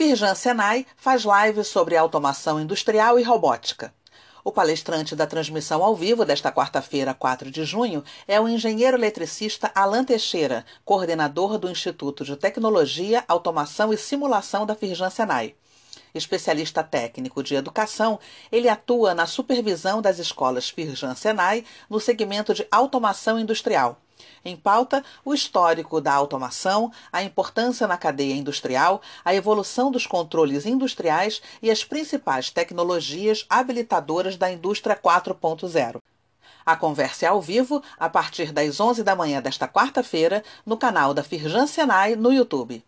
Firjan Senai faz live sobre automação industrial e robótica. O palestrante da transmissão ao vivo desta quarta-feira, 4 de junho, é o engenheiro eletricista Alan Teixeira, coordenador do Instituto de Tecnologia, Automação e Simulação da Firjan Senai. Especialista técnico de educação, ele atua na supervisão das escolas Firjan Senai no segmento de automação industrial. Em pauta, o histórico da automação, a importância na cadeia industrial, a evolução dos controles industriais e as principais tecnologias habilitadoras da indústria 4.0. A conversa é ao vivo a partir das 11 da manhã desta quarta-feira no canal da Firjan Senai no YouTube.